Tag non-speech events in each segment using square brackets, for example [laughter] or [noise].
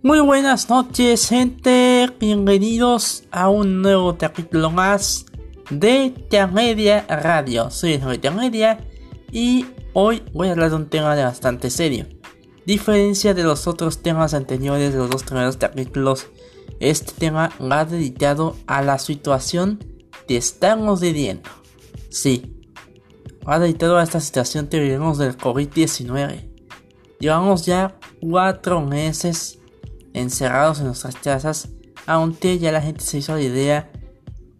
Muy buenas noches, gente. Bienvenidos a un nuevo capítulo más de Media Radio. Soy el Media y hoy voy a hablar de un tema bastante serio. Diferencia de los otros temas anteriores de los dos primeros capítulos, este tema va dedicado a la situación que estamos viviendo. Sí, va dedicado a esta situación que vivimos del COVID-19. Llevamos ya cuatro meses encerrados en nuestras casas, aunque ya la gente se hizo la idea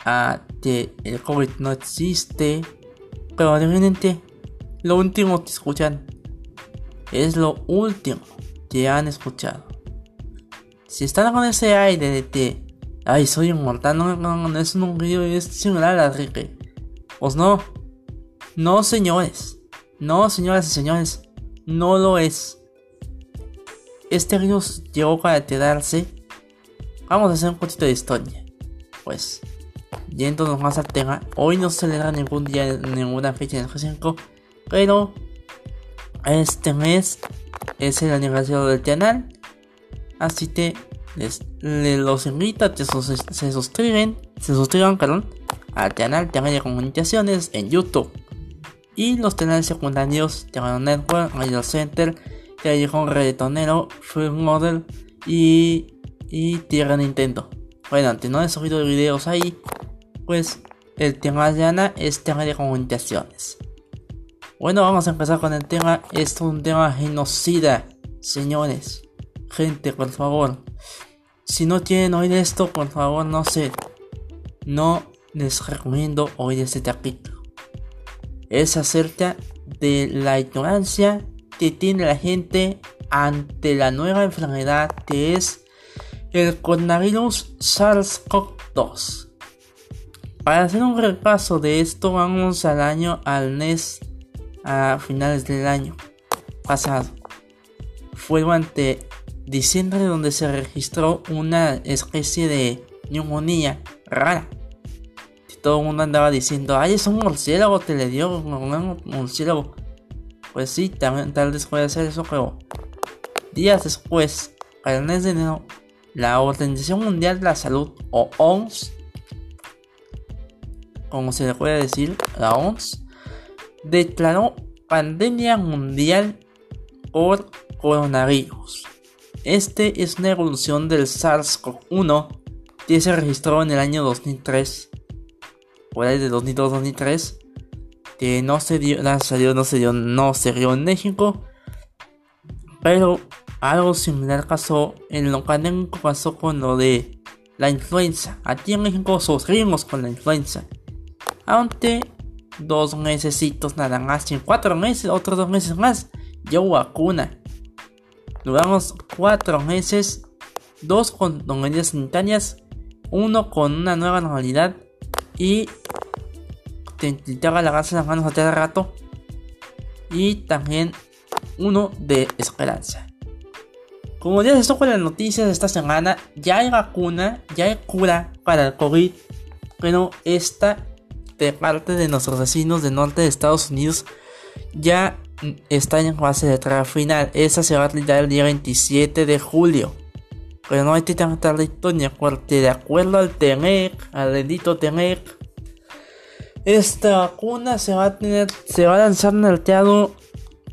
a que el COVID no existe, pero realmente lo último que escuchan es lo último que han escuchado. Si están con ese aire de que, ay, soy inmortal, no, no, no es un río, es similar a Rique. Pues no, no señores, no señoras y señores, no lo es este virus llegó para quedarse. Vamos a hacer un poquito de historia. Pues, yéndonos más al tema, hoy no se celebra ningún día, ninguna fecha en el G5, pero este mes es el aniversario del canal. Así que les, los invito a que se, suscriben, se suscriban perdón, al canal de Comunicaciones en YouTube. Y los canales secundarios de Network, Radio Center, Callejón Reggaetonero, Free Model y, y Tierra Nintendo. Bueno, antes no he subido videos ahí, pues el tema de Ana es tema de comunicaciones. Bueno, vamos a empezar con el tema. Es un tema genocida, señores. Gente, por favor. Si no quieren oír esto, por favor, no sé. No les recomiendo oír este capítulo. Es acerca de la ignorancia que tiene la gente ante la nueva enfermedad que es el coronavirus SARS-CoV-2. Para hacer un repaso de esto, vamos al año al mes a finales del año pasado. Fue durante diciembre donde se registró una especie de neumonía rara. Todo el mundo andaba diciendo, ay, es un murciélago, te le dio un murciélago. Pues sí, también tal vez puede ser eso, pero días después, para el mes de enero, la Organización Mundial de la Salud, o OMS, como se le puede decir, la OMS, declaró pandemia mundial por coronavirus. Este es una evolución del SARS-CoV-1 que se registró en el año 2003, por ahí de 2002-2003, que no se dio, gracias a no se dio, no se dio en México. Pero algo similar pasó en lo que pasó con lo de la influenza. Aquí en México sufrimos con la influenza. Aunque dos meses nada más, en cuatro meses, otros dos meses más, ya vacuna. Duramos cuatro meses, dos con medidas sanitarias, uno con una nueva normalidad y te intentaba lavarse las manos a cada rato. Y también uno de esperanza. Como ya se estuvo con las noticias esta semana, ya hay vacuna, ya hay cura para el COVID. Pero esta de parte de nuestros vecinos del norte de Estados Unidos ya está en fase de prueba final. Esa se va a aplicar el día 27 de julio. Pero no hay que tanta ni porque de acuerdo al TENEC, al delito TENEC, esta vacuna se va a tener, se va a lanzar en el teatro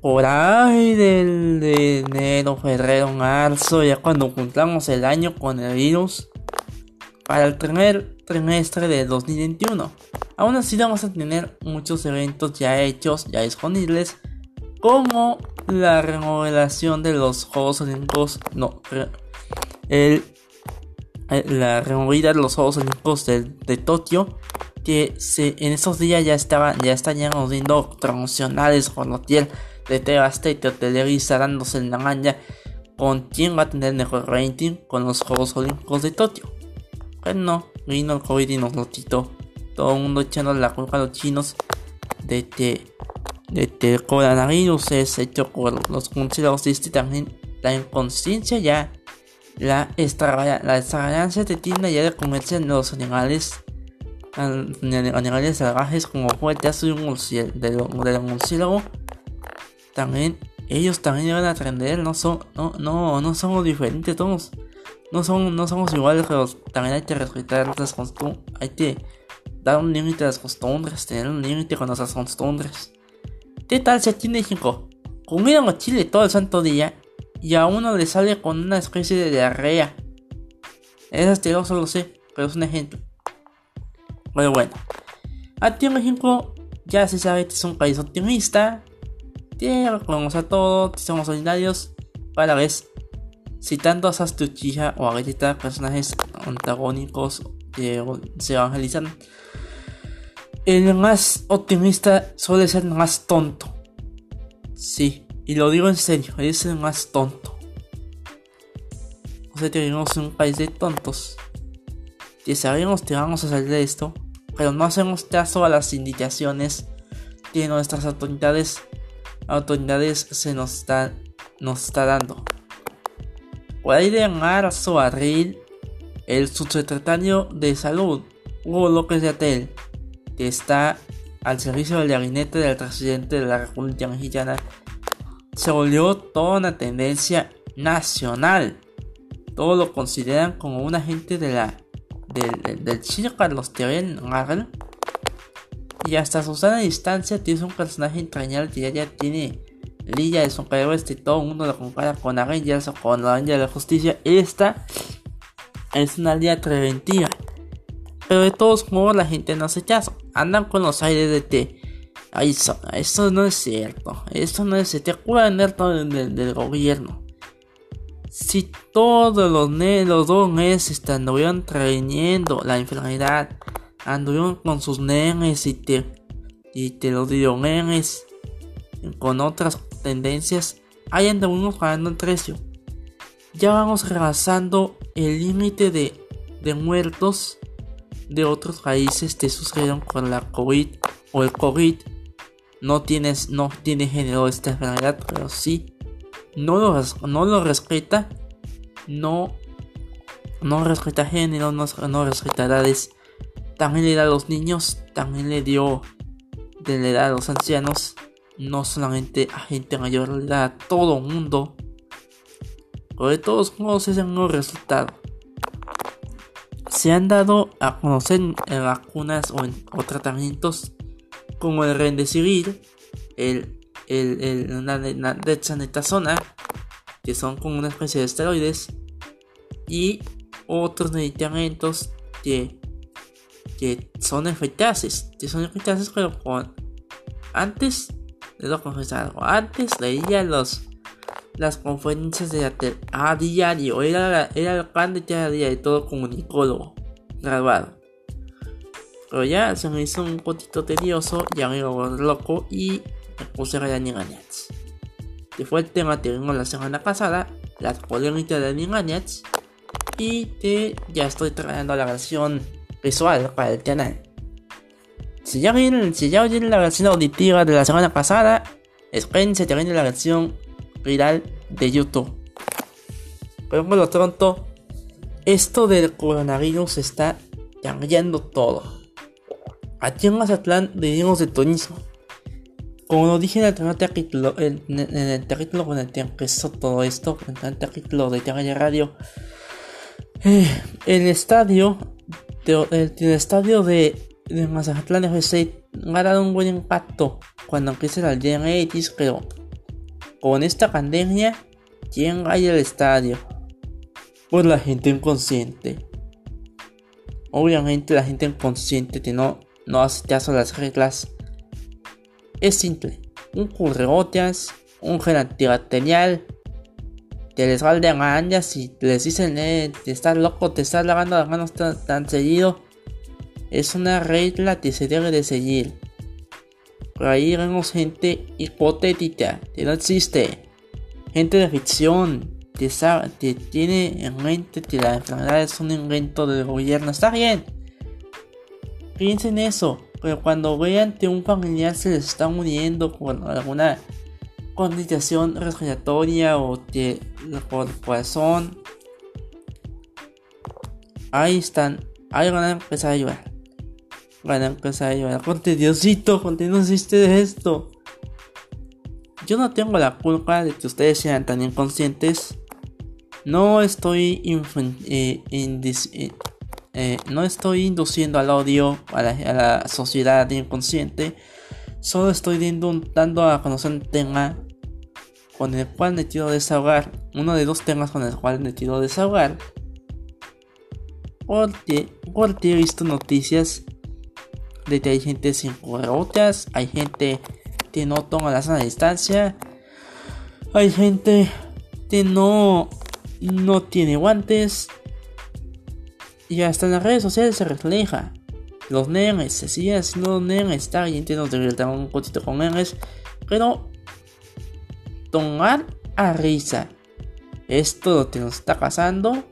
por ahí del de enero, febrero, marzo, ya cuando cumplamos el año con el virus, para el primer trimestre de 2021. Aún así vamos a tener muchos eventos ya hechos, ya disponibles, como la remodelación de los Juegos Olímpicos, no, el, la removida de los Juegos Olímpicos de, de Tokio que en esos días ya estaban ya estaban viendo promocionales con hotel de Tebastete o Televisa dándose en la maña con quién va a tener mejor rating con los Juegos Olímpicos de Tokio. Pues no, vino el COVID y nos lo quitó. Todo el mundo echando la culpa a los chinos de que, de que el coronavirus es hecho por los considerados y también la inconsciencia ya, la, la extravagancia de tienda ya de comerse en los animales animales salvajes como fue el caso de un murciélago, del murciélago también ellos también a aprender, no son, no, no, no somos diferentes todos. No, son, no somos iguales, pero también hay que respetar las costumbres. Hay que dar un límite a las costumbres, tener un límite con nuestras costumbres. ¿Qué tal si aquí en México comieron chile todo el santo día y a uno le sale con una especie de diarrea? Es asqueroso, lo sé, pero es un ejemplo. Pero bueno, México ya se sabe que es un país optimista, que reconocemos a todos, somos solidarios, para la vez citando a Sastuchija o a personajes antagónicos que se evangelizan. El más optimista suele ser el más tonto. Sí, y lo digo en serio, es el más tonto. O sea, tenemos un país de tontos. Que sabemos que vamos a salir de esto, pero no hacemos caso a las indicaciones que nuestras autoridades, autoridades se nos está, nos está dando. Por ahí de marzo a abril, el subsecretario de salud, Hugo López de Atel, que está al servicio del gabinete del presidente de la República Mexicana, se volvió toda una tendencia nacional. Todos lo consideran como un agente de la del, del, Chile Carlos Teven Y hasta Susana Distancia tiene un personaje entrañable que ya, tiene Lilla de superhéroes que todo el mundo lo compara con Avengers o con la Avengers de la Justicia. Esta es una línea preventiva. Pero de todos modos la gente no hace caso. Andan con los aires de. Ay, eso, eso no es cierto. Eso no es cierto. Te acuerdan del, del gobierno. Si todos los, los dos te anduvieron trayendo la enfermedad, anduvieron con sus nenes y te, y te los dio nenes con otras tendencias, hay andamos ganando el precio. Ya vamos rebasando el límite de, de muertos de otros países que sucedieron con la COVID o el COVID. No, tienes, no tiene género esta enfermedad, pero sí no lo, no lo respeta, no, no respeta género, no, no respeta edades. También le da a los niños, también le dio de la edad a los ancianos no solamente a gente mayor, le da a todo mundo. Pero de todos modos es un resultado. Se han dado a conocer en vacunas o, en, tratamientos como el Rendecivir, el, el, el, la, dexametasona, que son como una especie de esteroides, y otros medicamentos que, que son eficaces, que son eficaces pero con antes Debo confesar algo. Antes leía los, las conferencias de Atel a diario. Era, era el pan de cada día de todo comunicólogo graduado. Pero ya se me hizo un poquito tedioso, ya me iba loco y puse a ver Niganets. Que fue el tema que la semana pasada, las polémicas de Niganets. Y que ya estoy trayendo la versión visual para el canal. Si ya, viene, si ya oyeron la versión auditiva de la semana pasada, espérense que viene la versión viral de YouTube. Pero por lo pronto, esto del coronavirus está cambiando todo. Aquí en Mazatlán vivimos de turismo. Como lo dije en el primer capítulo, en, el capítulo con el que empezó todo esto, en el capítulo de Tierra Radio, eh, el estadio, el estadio de de Mazatlán FC un buen impacto cuando empieza la DNX, pero con esta pandemia, ¿quién hay al estadio? Pues la gente inconsciente. Obviamente la gente inconsciente que no, no hace caso a las reglas. Es simple. Un curreotas, un gel antibacterial, que les valde años y les dicen, eh, te estás loco, te estás lavando las manos tan seguido es una regla que se debe de seguir. Por ahí vemos gente hipotética, que no existe. Gente de ficción, que, sabe, que tiene en mente que la enfermedad es un invento del gobierno. Está bien. Piensen eso. Pero cuando vean que un familiar se les está muriendo por alguna condición respiratoria o que por corazón, ahí están, ahí van a empezar a llorar van a empezar a llorar. Ponte Diosito, ponte no hiciste esto. yo no tengo la culpa de que ustedes sean tan inconscientes. No estoy eh, eh, eh, no estoy induciendo al odio a la, sociedad inconsciente. Solo estoy dando, a conocer un tema con el cual me quiero desahogar. Uno de dos temas con el cual me quiero desahogar. Porque, porque he visto noticias de que hay gente sin cubrebocas, hay gente que no toma la sana distancia, hay gente que no, no tiene guantes, y hasta en las redes sociales se refleja. Los nenes se siguen haciendo nenes, está bien, nos divirtamos un poquito con nenes, pero tomar a risa esto lo que nos está pasando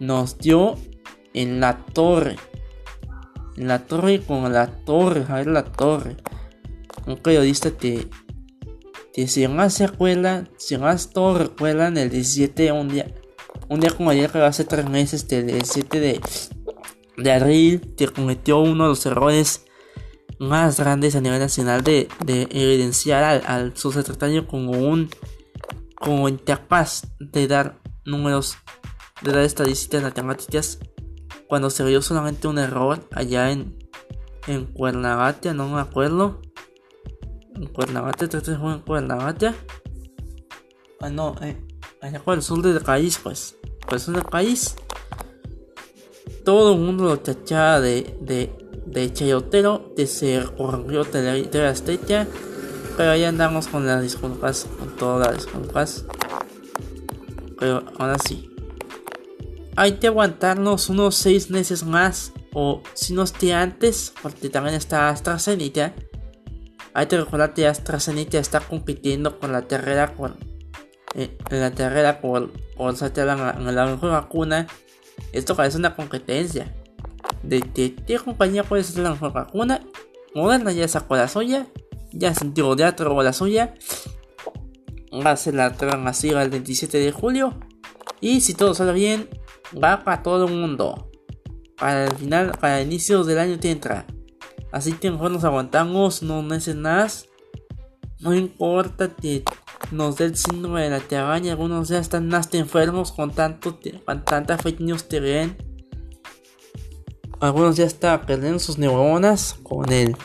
nos dio en la torre. En la torre con la torre, a ver la torre. Un periodista que, que si más se acuerda, si más todos recuerdan el 17 un día, un día como ayer que hace tres meses, el 17 de, de abril, que cometió uno de los errores más grandes a nivel nacional de, de evidenciar al, al subsecretario como un como incapaz de dar números de dar estadísticas matemáticas cuando se vio solamente un error allá en, en Cuernavaca, no me acuerdo. En Cuernavaca, ¿te fue en Cuernavaca? Ah, no, eh, allá el sur del país, pues. Por el sur del país. Todo el mundo lo tachaba de, de, de chayotero, de ser corrió de la estetia. Pero ahí andamos con las disculpas, con todas las disculpas. Pero ahora sí hay que aguantarnos unos 6 meses más o si no esté antes, porque también está AstraZeneca. Hay que recordar que AstraZeneca está compitiendo con la terrera con en la terrera por, por la, la mejor vacuna. Esto parece una competencia. De que qué compañía puede ser la mejor vacuna. Moderna ya sacó la suya. Ya sintió ya trabó la suya. Va a ser la masiva el 27 de julio. Y si todo sale bien, va para todo el mundo. Para el final, para el inicio del año que entra. Así que mejor nos aguantamos, no meses más. No importa que nos dé el síndrome de la tiraña. Algunos ya están más enfermos con tanto con tanta fake news que ven. Algunos ya están perdiendo sus neuronas con el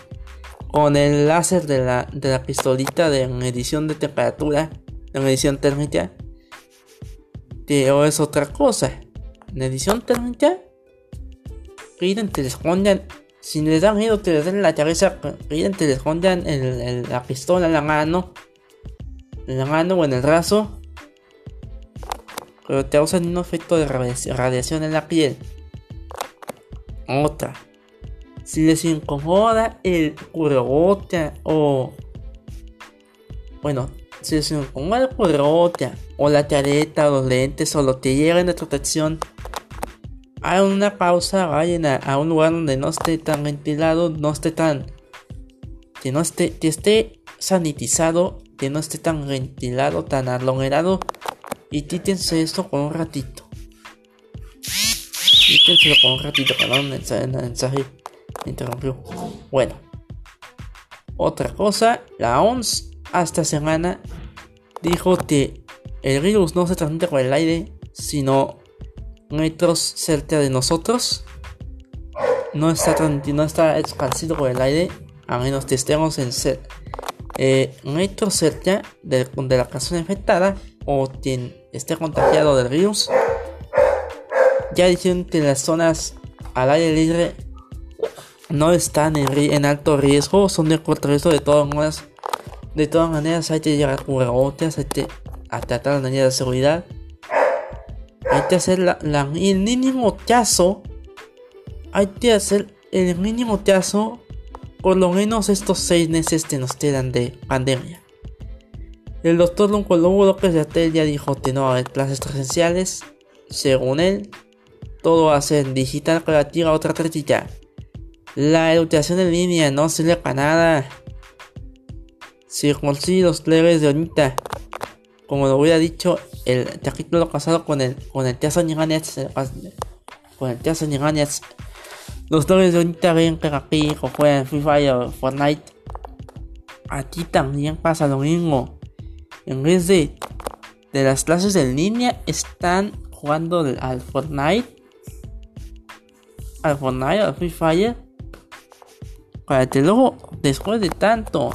con el láser de la, de la pistolita de medición de temperatura, de medición térmica. Que es otra cosa en edición térmica, que les escondan. Si les da miedo que les den la cabeza, que les escondan la pistola en la mano, en la mano o en el brazo. Pero te causan un efecto de radiación en la piel. Otra. Si les incomoda el cubrebote o. Bueno, si les incomoda el cubrebote o la careta o los lentes o lo que llegan de protección hagan una pausa, vayan a, un lugar donde no esté tan ventilado, no esté tan. que no esté, que esté sanitizado, que no esté tan ventilado, tan aglomerado. Y quítense esto con un ratito. Quítense con un ratito, perdón, mensaje me interrumpió. Bueno, otra cosa, la OMS hasta semana dijo que el virus no se transmite por el aire, sino metros cerca de nosotros. No está, no está esparcido por el aire, a menos que estemos en eh, metros cerca de, de, la persona infectada o quien esté contagiado del virus. Ya dijeron que las zonas al aire libre no están en, alto riesgo, son de corto riesgo de todas maneras. De todas maneras hay que llegar cubrebocas, hay que tratar las medidas de seguridad hay que hacer la, el mínimo caso. Hay que hacer el mínimo caso por lo menos estos seis meses que nos quedan de pandemia. El doctor oncólogo López de ya dijo que no va a haber presenciales. Según él, todo va a ser digital relativa a otra tratilla. La educación en línea no sirve para nada. Si los leves de ahorita, como lo hubiera dicho el capítulo pasado con el con el Teaso Niganets con el Teaso Niganets los dobles ahorita ven que aquí juegan Free Fire Fortnite a ti también pasa lo mismo. En vez de, de las clases en línea, están jugando al Fortnite, al Fortnite, al Free Fire. Para que luego, después de tanto,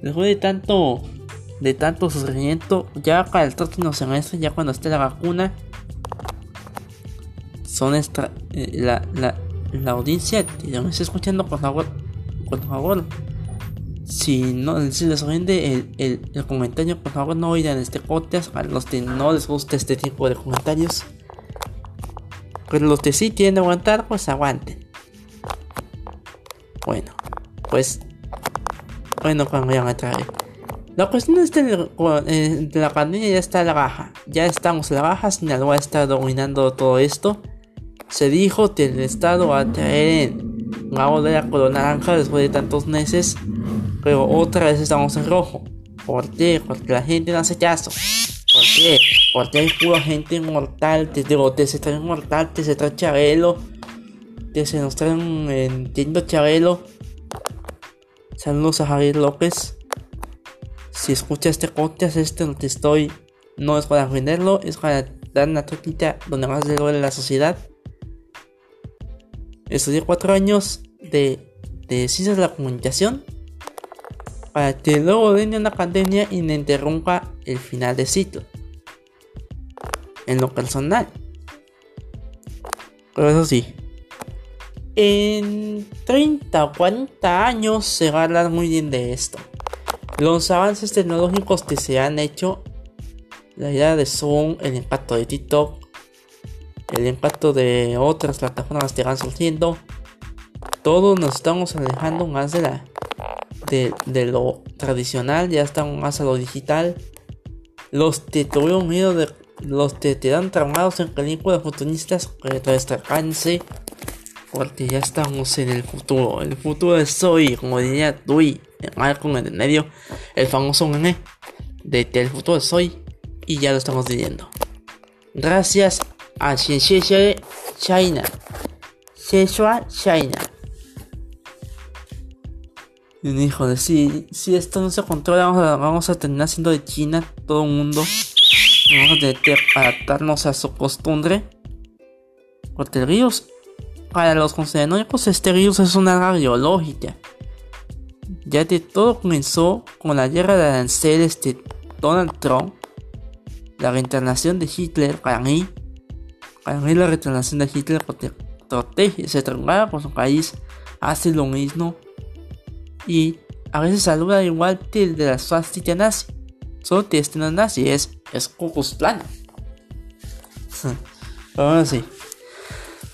después de tanto, de tanto sufrimiento, ya para el próximo semestre, ya cuando esté la vacuna, son esta, eh, la, la, la audiencia que me está escuchando, por favor, por favor, si no si les ofende el, el, comentario, por favor no oigan este podcast. A los que no les gusta este tipo de comentarios. Pero los que sí que aguantar, pues aguanten. Bueno, pues. Bueno, cuando vayan a traer. La cuestión es que la pandemia ya está a la baja. Ya estamos a la baja. Sinaloa está dominando todo esto. Se dijo que el Estado va a de la naranja después de tantos meses. Pero otra vez estamos en rojo. ¿Por qué? Porque la gente no hace caso. ¿Por qué? Porque hay pura gente inmortal. Te digo, te se trae inmortal, te se trae Chabelo. Te se nos traen entiendo Chabelo. Saludos a Javier López. Si escuchas este podcast, este no te estoy. No es para venderlo, es para dar una toquita donde más le duele la sociedad. Estudié cuatro años de, ciencias de la comunicación para que luego venga una pandemia y me interrumpa el final de ciclo. En lo personal. Pero eso sí, en 30 o 40 años se va a hablar muy bien de esto. Los avances tecnológicos que se han hecho, la idea de Zoom, el impacto de TikTok, el impacto de otras plataformas que van surgiendo, todos nos estamos alejando más de la de, lo tradicional, ya están más a lo digital. Los que tuvieron miedo de los que te dan traumados en películas futuristas, destacarse porque ya estamos en el futuro. El futuro es hoy, como diría con en el medio, el famoso meme de que el futuro es hoy y ya lo estamos viviendo. Gracias a Xie China. Xie China. De si, si esto no se controla, vamos a, vamos a terminar siendo de China todo el mundo. Vamos a tener que adaptarnos a su costumbre. Porque el virus, para los conspiranoicos, este virus es una guerra biológica. Ya que todo comenzó con la guerra de aranceles de Donald Trump, la reencarnación de Hitler, para mí, para la reencarnación de Hitler protege, se trabaja por su país, hace lo mismo y a veces saluda igual que el de la swastika nazi. Solo que este no nazi, es, es Plan. Ahora sí.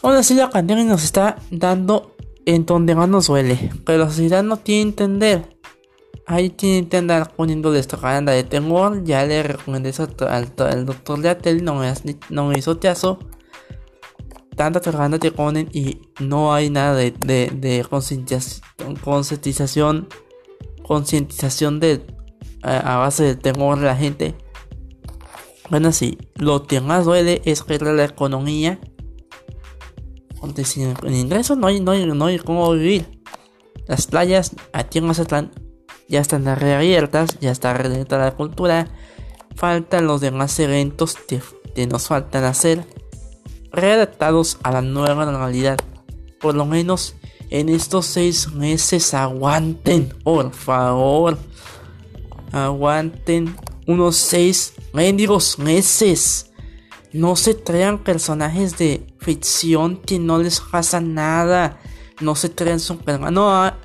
Ahora sí la pandemia nos está dando en donde más nos duele. Pero la sociedad no tiene que entender. Tiene que andar poniéndole esta calanda de temor. Ya le recomendé eso al, al doctor Leatel. No me, no me hizo caso. Tanta propaganda te ponen y no hay nada de, de, de concientización, concientización de a, base del temor de la gente. Bueno, sí, lo que más duele es que la economía. Donde sin ingresos no hay, no, hay, no hay cómo vivir. Las playas aquí en Mazatlán ya están reabiertas, ya está reabierta la cultura. Faltan los demás eventos que nos faltan hacer readaptados a la nueva normalidad. Por lo menos en estos seis meses aguanten, por favor. Aguanten unos seis mendigos meses. No se traigan personajes de ficción que no les pasa nada. No se traigan Superman. No, ah,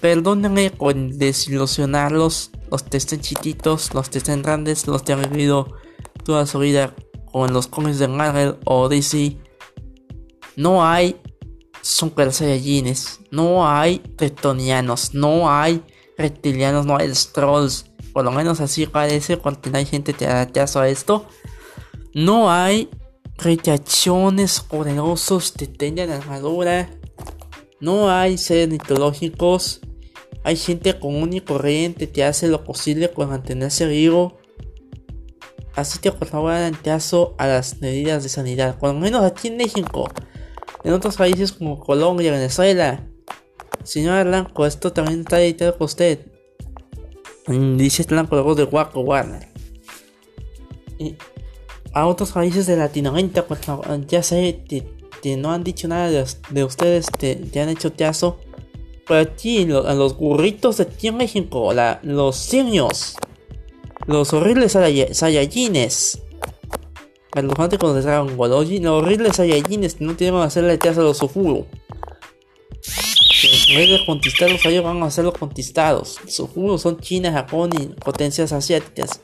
perdónenme con desilusionarlos. Los que estén chiquitos, los que estén grandes, los que han vivido toda su vida o en los cómics de Marvel o DC, no hay Super Saiyajines, no hay Tritonianos, no hay reptilianos, no hay trolls. Por lo menos así parece porque hay gente caso a esto. No hay radiaciones poderosos que tengan armadura. No hay seres mitológicos. Hay gente común y corriente que hace lo posible por mantenerse vivo. Así que por favor caso a las medidas de sanidad, por lo menos aquí en México. En otros países como Colombia, Venezuela, señora Blanco, esto también está editado por usted. Mm, dice Blanco, luego de Waco Warner. Y a otros países de Latinoamérica, pues ya sé que, no han dicho nada de, ustedes, te, han hecho caso. Pero aquí, a los burritos de aquí en México, los simios, los horribles Saiyajines, a los fanáticos de Dragon Ball, los horribles Saiyajines no tienen que hacerle caso a los Sufuru. En vez de conquistarlos ellos, van a hacerlos conquistados. Sufuru son China, Japón y potencias asiáticas.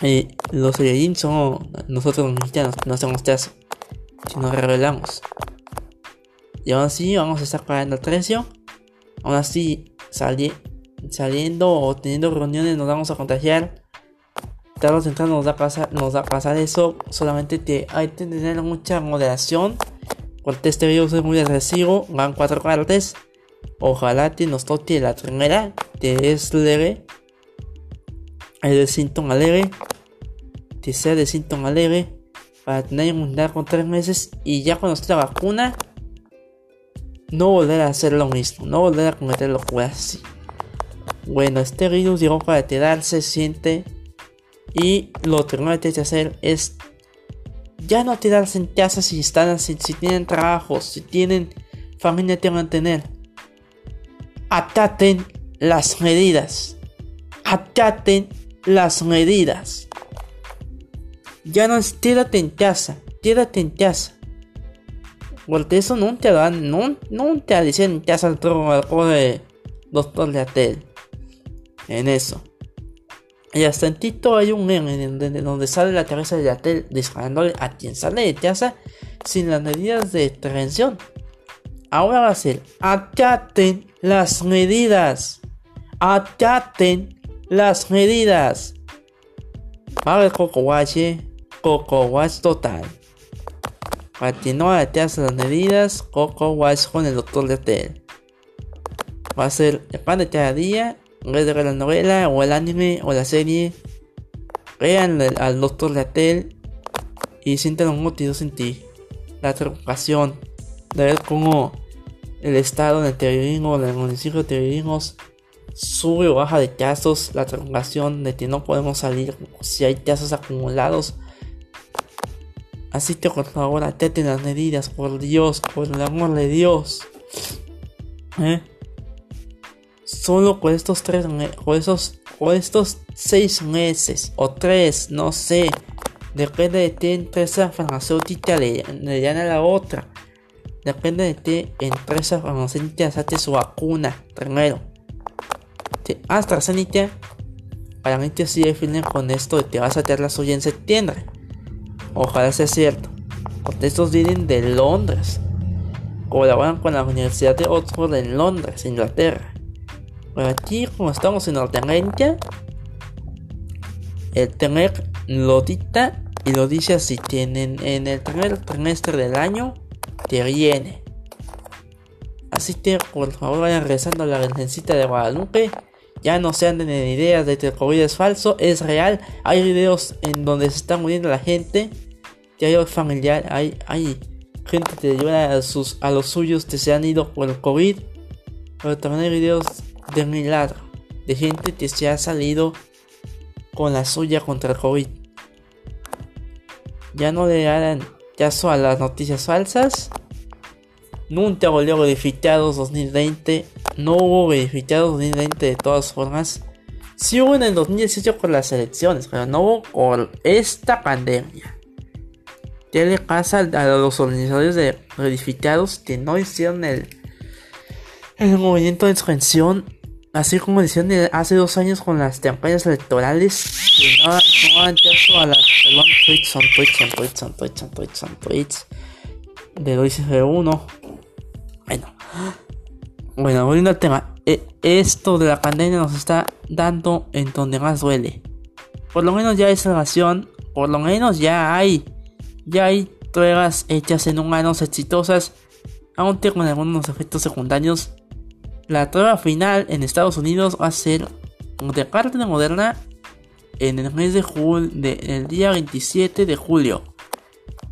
Y los Saiyajin son nosotros los mexicanos, no hacemos caso. Si nos revelamos. Y aún así vamos a estar pagando el precio. Aún así, saliendo o teniendo reuniones nos vamos a contagiar tarde o temprano nos da pasar, nos a pasar eso. Solamente que hay que tener mucha moderación. Porque este video es muy agresivo. Van cuatro partes. Ojalá que nos toque la primera. Que es leve. De síntoma leve. Que sea de síntoma leve. Para tener inmunidad con tres meses. Y ya cuando esté la vacuna. No volver a hacer lo mismo. No volver a cometer lo que así. Bueno, este virus llegó para quedarse. Siente y lo que no tienes que hacer es ya no tirarse en casa si están si, si tienen trabajos, si tienen familia que mantener. Ataten las medidas. Ataten las medidas. Ya no es tírate en casa, tírate en casa. Porque eso no te dan, no, no te dicen en casa pobre doctor de Atel. En eso. Y hasta en Tito hay un meme donde, sale la cabeza de Yatel disparándole a quien sale de casa sin las medidas de prevención. Ahora va a ser, acaten las medidas. Acaten las medidas. Va a haber Coco Watch, Watch total. Para que no las medidas, Coco Watch con el doctor de. Va a ser el pan de cada día ver la novela o el anime o la serie, vean al Doctor Latel y sientan un motivo en. La preocupación de ver cómo el estado del terrorismo, del municipio de terrorismo sube o baja de casos, la preocupación de que no podemos salir si hay casos acumulados. Así que por favor ateten las medidas, por Dios, por el amor de Dios. ¿Eh? Solo con estos tres o esos o estos seis meses o tres no sé depende de qué empresa farmacéutica le, le dan a la otra. Depende de qué empresa farmacéutica saque su vacuna primero. De AstraZeneca para mí que sí definen con esto de que vas a tener la suya en septiembre. Ojalá sea cierto porque estos vienen de Londres. Colaboran con la Universidad de Oxford en Londres Inglaterra Aquí, como estamos en Norteamérica, el tener lo dicta y lo dice así: tienen en el primer trimestre del año te viene. Así que por favor vayan rezando a la Virgencita de Guadalupe. Ya no se anden en ideas de que el COVID es falso, es real. Hay videos en donde se está muriendo la gente. Que hay familiar, hay, hay gente que lleva a, sus, a los suyos que se han ido por el COVID. Pero también hay videos de milagro de gente que se ha salido con la suya contra el COVID. Ya no le harán caso a las noticias falsas. Nunca volvió verificados 2020. No hubo verificados 2020 de todas formas. Sí hubo en el 2018 con las elecciones, pero no hubo con esta pandemia. ¿Qué le pasa a los organizadores de verificados que no hicieron el, el movimiento de insurrección Así como decían hace dos años con las campañas electorales, no, no caso a las perdón, tweets, son tweets, son tweets, son tweets, son tweets, son tweets de Luis F1. Bueno, bueno, volviendo tema, e, esto de la pandemia nos está dando en donde más duele. Por lo menos ya hay salvación, por lo menos ya hay, ya hay pruebas hechas en humanos exitosas, aunque con algunos efectos secundarios la prueba final en Estados Unidos va a ser de parte de Moderna en el mes de julio, el día 27 de julio.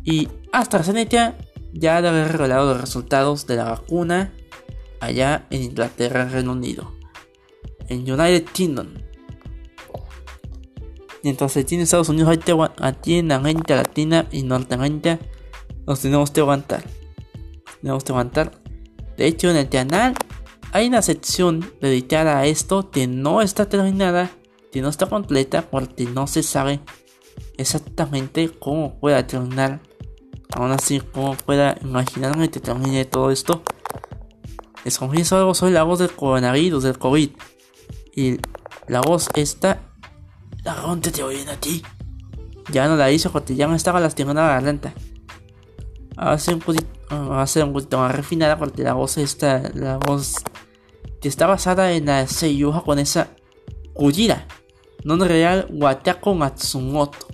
Y AstraZeneca ya debe haber revelado los resultados de la vacuna allá en Inglaterra, Reino Unido, en United Kingdom. Mientras aquí en Estados Unidos, aquí en América Latina y Norteamérica, nos tenemos que aguantar. Tenemos que aguantar. De hecho, en el canal hay una sección dedicada a esto que no está terminada, que no está completa, porque no se sabe exactamente cómo pueda terminar. Aún así, cómo pueda imaginarme que termine todo esto. Les confieso algo, soy la voz del coronavirus, del COVID. Y la voz esta, la ronda te oyen a ti. Ya no la hizo porque ya me estaba lastimando la garganta. Va a ser un poquito, va a ser un poquito más refinada porque la voz esta, la voz que está basada en la seiyuu japonesa Kujira. Nombre real Wataco Matsumoto.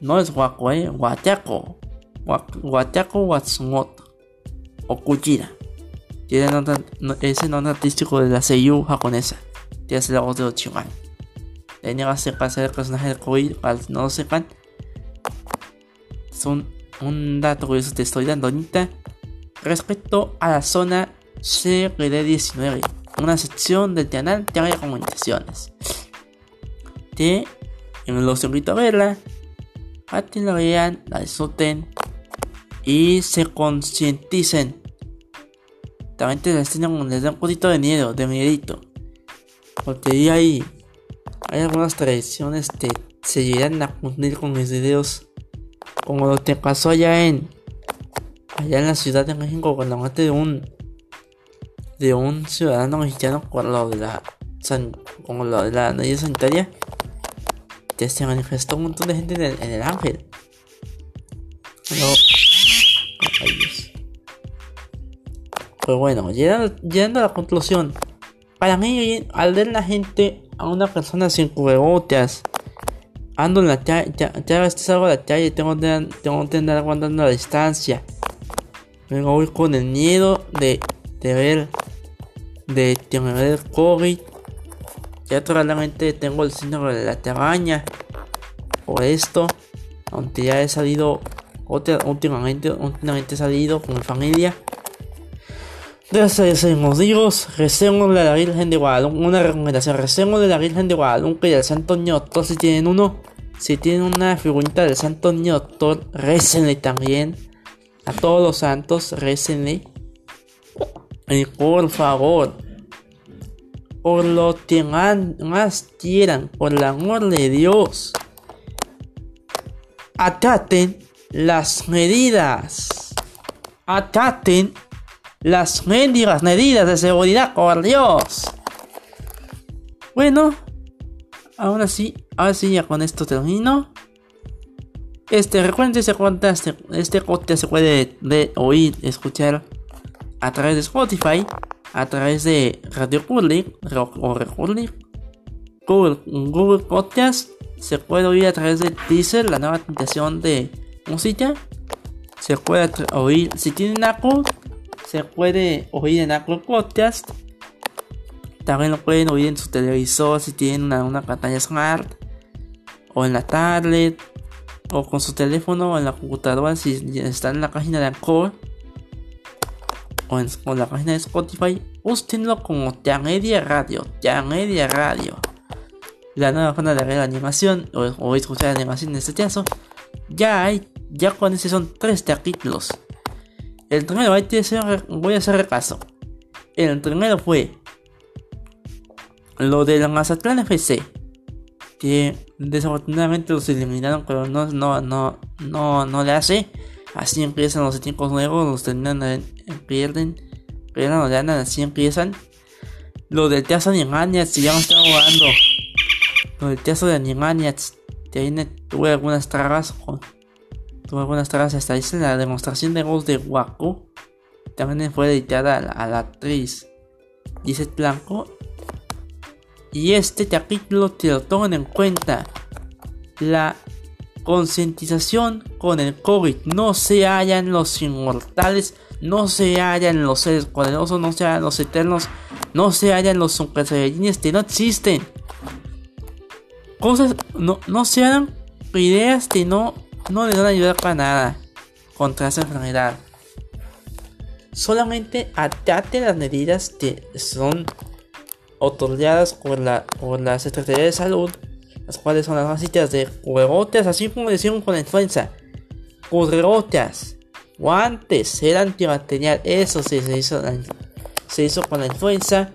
No es Wako, eh. Wataco. Wataco Matsumoto. O Kujira. Tiene ese nombre artístico de la seiyuu japonesa. Que es la voz de Ochiman. Tenía que ser el personaje de Koi, para que no lo sepan. Son un dato curioso te estoy dando ahorita. Respecto a la zona CRD19, una sección del canal de comunicaciones que los invito a verla, a que la vean, la disfruten y se concienticen. También te les, les da un poquito de miedo, de miedito. Porque ahí hay, hay algunas tradiciones que se llegan a cumplir con mis videos. Como lo que pasó allá en allá en la Ciudad de México con la muerte de un de un ciudadano mexicano con lo de la lo de la ley sanitaria se manifestó un montón de gente en el, ángel. Pues bueno, llegando, a la conclusión. Para mí, al ver la gente a una persona sin cubrebocas, ando en la calle, ya, ya salgo a la calle, tengo que, tengo que andar aguantando la distancia. Vengo voy con el miedo de, de ver, de tener el COVID ya totalmente tengo el síndrome de la taraña. Por esto, aunque ya he salido últimamente, últimamente he salido con mi familia. Gracias a Dios, recemos de la Virgen de Guadalupe, una recomendación, recemos de la Virgen de Guadalupe y del Santo Ñotor si tienen uno, si tienen una figurita del Santo Ñotor, recenle también. A todos los santos, recenle. Por favor, por lo que más quieran, por el amor de Dios. Acaten las medidas. Acaten las medidas, medidas de seguridad, por Dios. Bueno, ahora sí, ahora sí, ya con esto termino. Este, recuerden este podcast, este se puede de oír, escuchar a través de Spotify a través de Radio Public o Republic, Google, Google Podcast, se puede oír a través de Deezer, la nueva aplicación de música. Se puede oír, si tienen Apple, se puede oír en Apple Podcast. También lo pueden oír en su televisor si tienen una, una pantalla smart, o en la tablet, o con su teléfono o en la computadora si están en la página de Anchor o la página de Spotify, búsquenlo como Media Radio, Media Radio. La nueva forma de ver animación o, escuchar la animación en este caso, ya hay, ya con ese son tres capítulos. El primero, voy a hacer repaso. El primero fue lo de la Mazatlán FC, que desafortunadamente los eliminaron, pero no, no, no, no, no le hace. Así empiezan los equipos nuevos, los terminan, eh, pierden, pierden ganan, así empiezan. Lo del teatro de Animaniacs, ya no están jugando. Lo del teatro de Animaniacs, de ahí tuve algunas tragas. Tuve algunas tragas hasta dice la demostración de voz de Waku. También fue dedicada a la, actriz Dice Blanco. Y este capítulo te lo toman en cuenta. La concientización con el COVID. No se hallan los inmortales, no se hallan los seres poderosos, no se hallan los eternos, no se hallan los super que no existen. Cosas, no, no se hagan ideas que no, no les van a ayudar para nada contra esa enfermedad. solamente atate las medidas que son otorgadas por la, por la Secretaría de Salud, las cuales son las básicas de cuberotas, así como decían con la influenza, cuberotas, guantes, gel antibacterial, eso sí se hizo, se hizo con la influenza,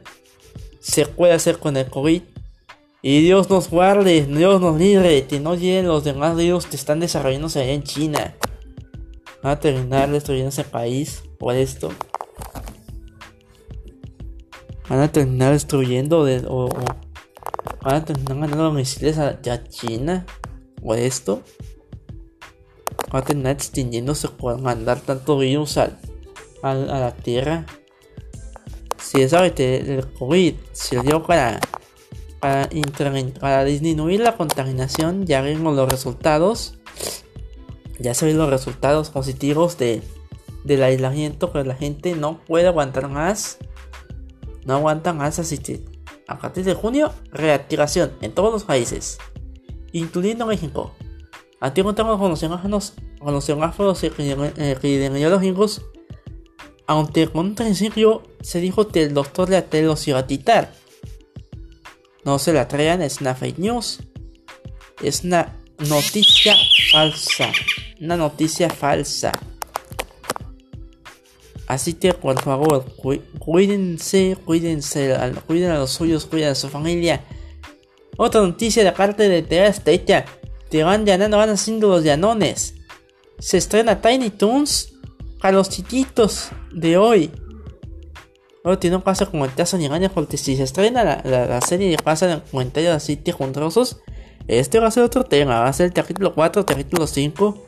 se puede hacer con el COVID. Y Dios nos guarde, Dios nos libre, que no lleguen los demás virus que están desarrollándose allá en China. Van a terminar destruyendo ese país por esto. Van a terminar destruyendo de, o, van a terminar ganando misiles a, China por esto. Van a terminar extinguiéndose por mandar tanto virus al, a la tierra. Si es que el COVID sirvió para, para, para disminuir la contaminación, ya vimos los resultados ya se ven los resultados positivos de, del aislamiento, que la gente no puede aguantar más. No aguanta más, así que a partir de junio, reactivación en todos los países, incluyendo México. Aquí contamos con los semáforos, con los semáforos epidemiológicos, aunque con un principio se dijo que el doctor le los iba a quitar. No se la traigan, es una fake news. Es una noticia falsa una noticia falsa. Así que por favor, cuídense, cuídense, cuiden a los suyos, cuiden a su familia. Otra noticia de parte de Teasteca. Te van ganando, van haciendo los llanones. Se estrena Tiny Toons a los chiquitos de hoy. No tiene un caso como el caso ni porque si se estrena la, la, serie y pasa en comentarios así juntrosos, este va a ser otro tema. Va a ser el capítulo 4, capítulo 5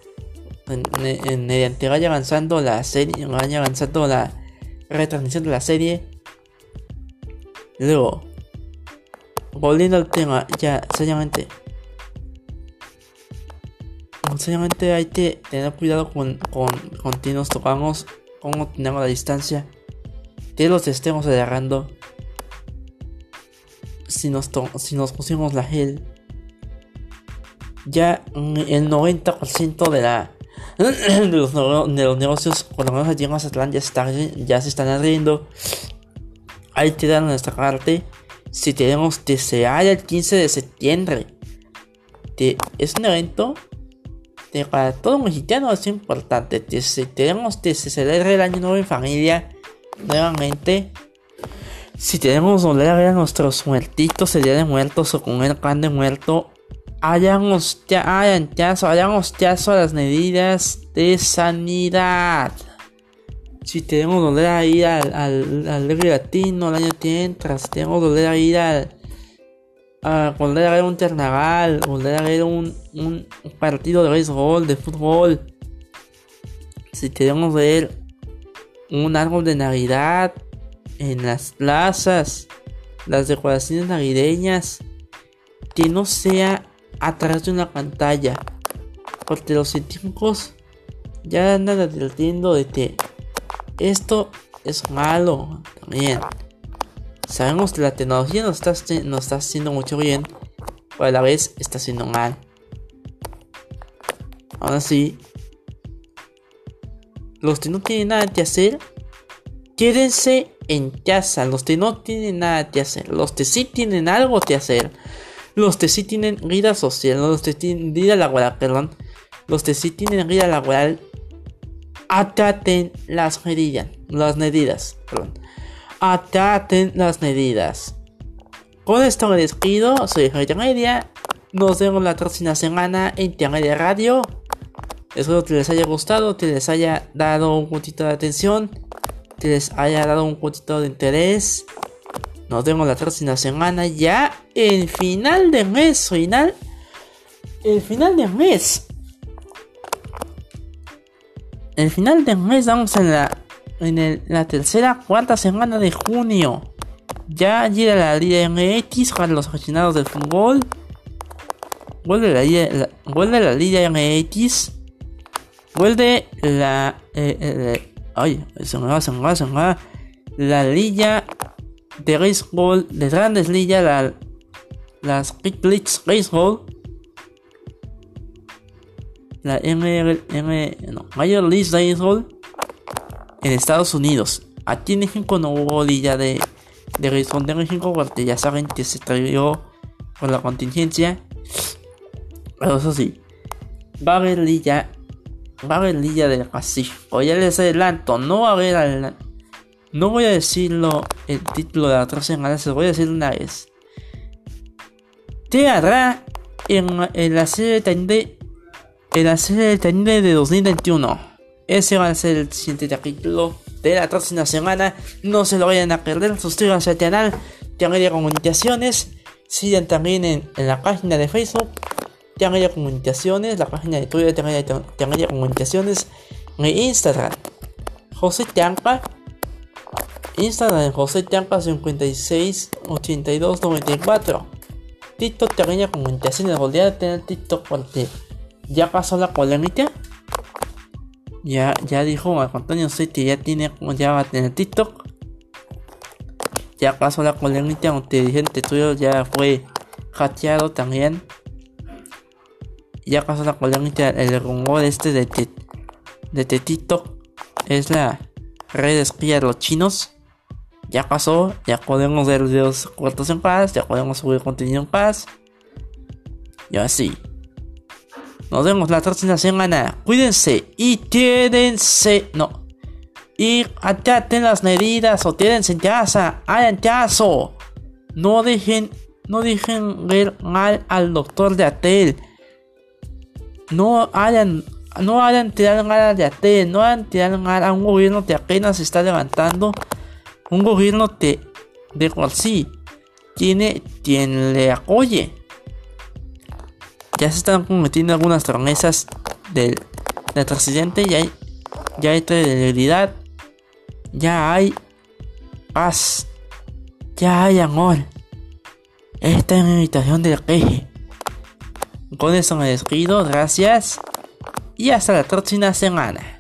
mediante vaya avanzando la serie, vaya avanzando la retransmisión de la serie. Luego, volviendo al tema, ya, seriamente. Seriamente hay que tener cuidado con, con, con nos tocamos, cómo tenemos la distancia, que los estemos agarrando. Si nos, si nos pusimos la gel, ya el 90% de la de [clears throat] los, de los negocios, por lo menos allí en Mazatlán, ya, ya se están abriendo. Hay que dar nuestra parte. Si tenemos que se el 15 de septiembre, que es un evento que para todo mexicano es importante. Que si tenemos que se celebre el año nuevo en familia nuevamente. Si tenemos volver a ver a nuestros muertitos, el día de muertos o con el pan de muerto, hayan caso, hayan caso a las medidas de sanidad. Si tenemos volver a ir al, al, al latino el año que entra, si tenemos volver a ir al a volver a ver un carnaval, volver a ver un, un partido de béisbol, de fútbol, si queremos ver un árbol de Navidad en las plazas, las decoraciones navideñas, que no sea atrás de una pantalla. Porque los científicos ya andan advirtiendo de que esto es malo también. Sabemos que la tecnología nos está, nos está haciendo mucho bien, pero a la vez está haciendo mal. Aún así, los que no tienen nada que hacer, quédense en casa. Los que no tienen nada que hacer, los que sí tienen algo que hacer, los que sí tienen vida social, los que tienen vida laboral, perdón. Los que sí tienen vida laboral, acaten las medidas. Las medidas, perdón. Acaten las medidas. Con esto me despido, soy Javier Media. Nos vemos la próxima semana en de Radio. Espero que les haya gustado, que les haya dado un poquito de atención, que les haya dado un poquito de interés. Nos vemos la próxima semana ya el final de mes, final. El final de mes. El final de mes vamos en la en la tercera cuarta semana de junio. Ya llega la Liga MX para los aficionados del fútbol. Vuelve la Liga, vuelve la Liga MX. Vuelve la eh, eh, ay, se me va, se me va, se me va. La Liga de Baseball de Grandes Ligas, la, las Leagues Baseball, la M, M, no, Major League Baseball, en Estados Unidos. Aquí en México no hubo liga de, de responder en México porque ya saben que se trayó con la contingencia. Pero eso sí, va a haber liga, va a haber liga del Pacífico. Ya les adelanto, no va a haber, no voy a decirlo el título de la otra semana, se lo voy a decir una vez. Te hará en, en la serie de en la serie de de 2021. Ese va a ser el siguiente capítulo de la próxima semana. No se lo vayan a perder. Suscríbanse al canal. de Comunicaciones. Sigan también en, la página de Facebook. de Comunicaciones. La página de Twitter. de Comunicaciones. En Instagram. José Tiampa. Instagram José Tiampa 56 82 94. TikTok de Comunicaciones. Volví a tener TikTok porque ya pasó la polémica. Ya, ya dijo Antonio City ya tiene, ya va a tener TikTok. Ya pasó la polémica, un dirigente tuyo ya fue hackeado también. Ya pasó la polémica, el rumor este de, de, de TikTok es la red espía de los chinos. Ya pasó, ya podemos ver videos cortos en paz, ya podemos subir contenido en paz. Y así. Nos vemos la próxima semana. Cuídense y quédense. No. Y acaten las medidas o quédense en casa. Hagan caso. No dejen. No dejen ver mal al doctor de Atel. No hagan. No hagan tirar mal de Atel. No hagan tirar mal a un gobierno que apenas se está levantando. Un gobierno que de por sí tiene quien le apoye ya se están cometiendo algunas promesas del, presidente, ya hay, ya hay credibilidad, ya hay paz, ya hay amor. Esta es mi invitación del eje. Con eso me despido, gracias y hasta la próxima semana.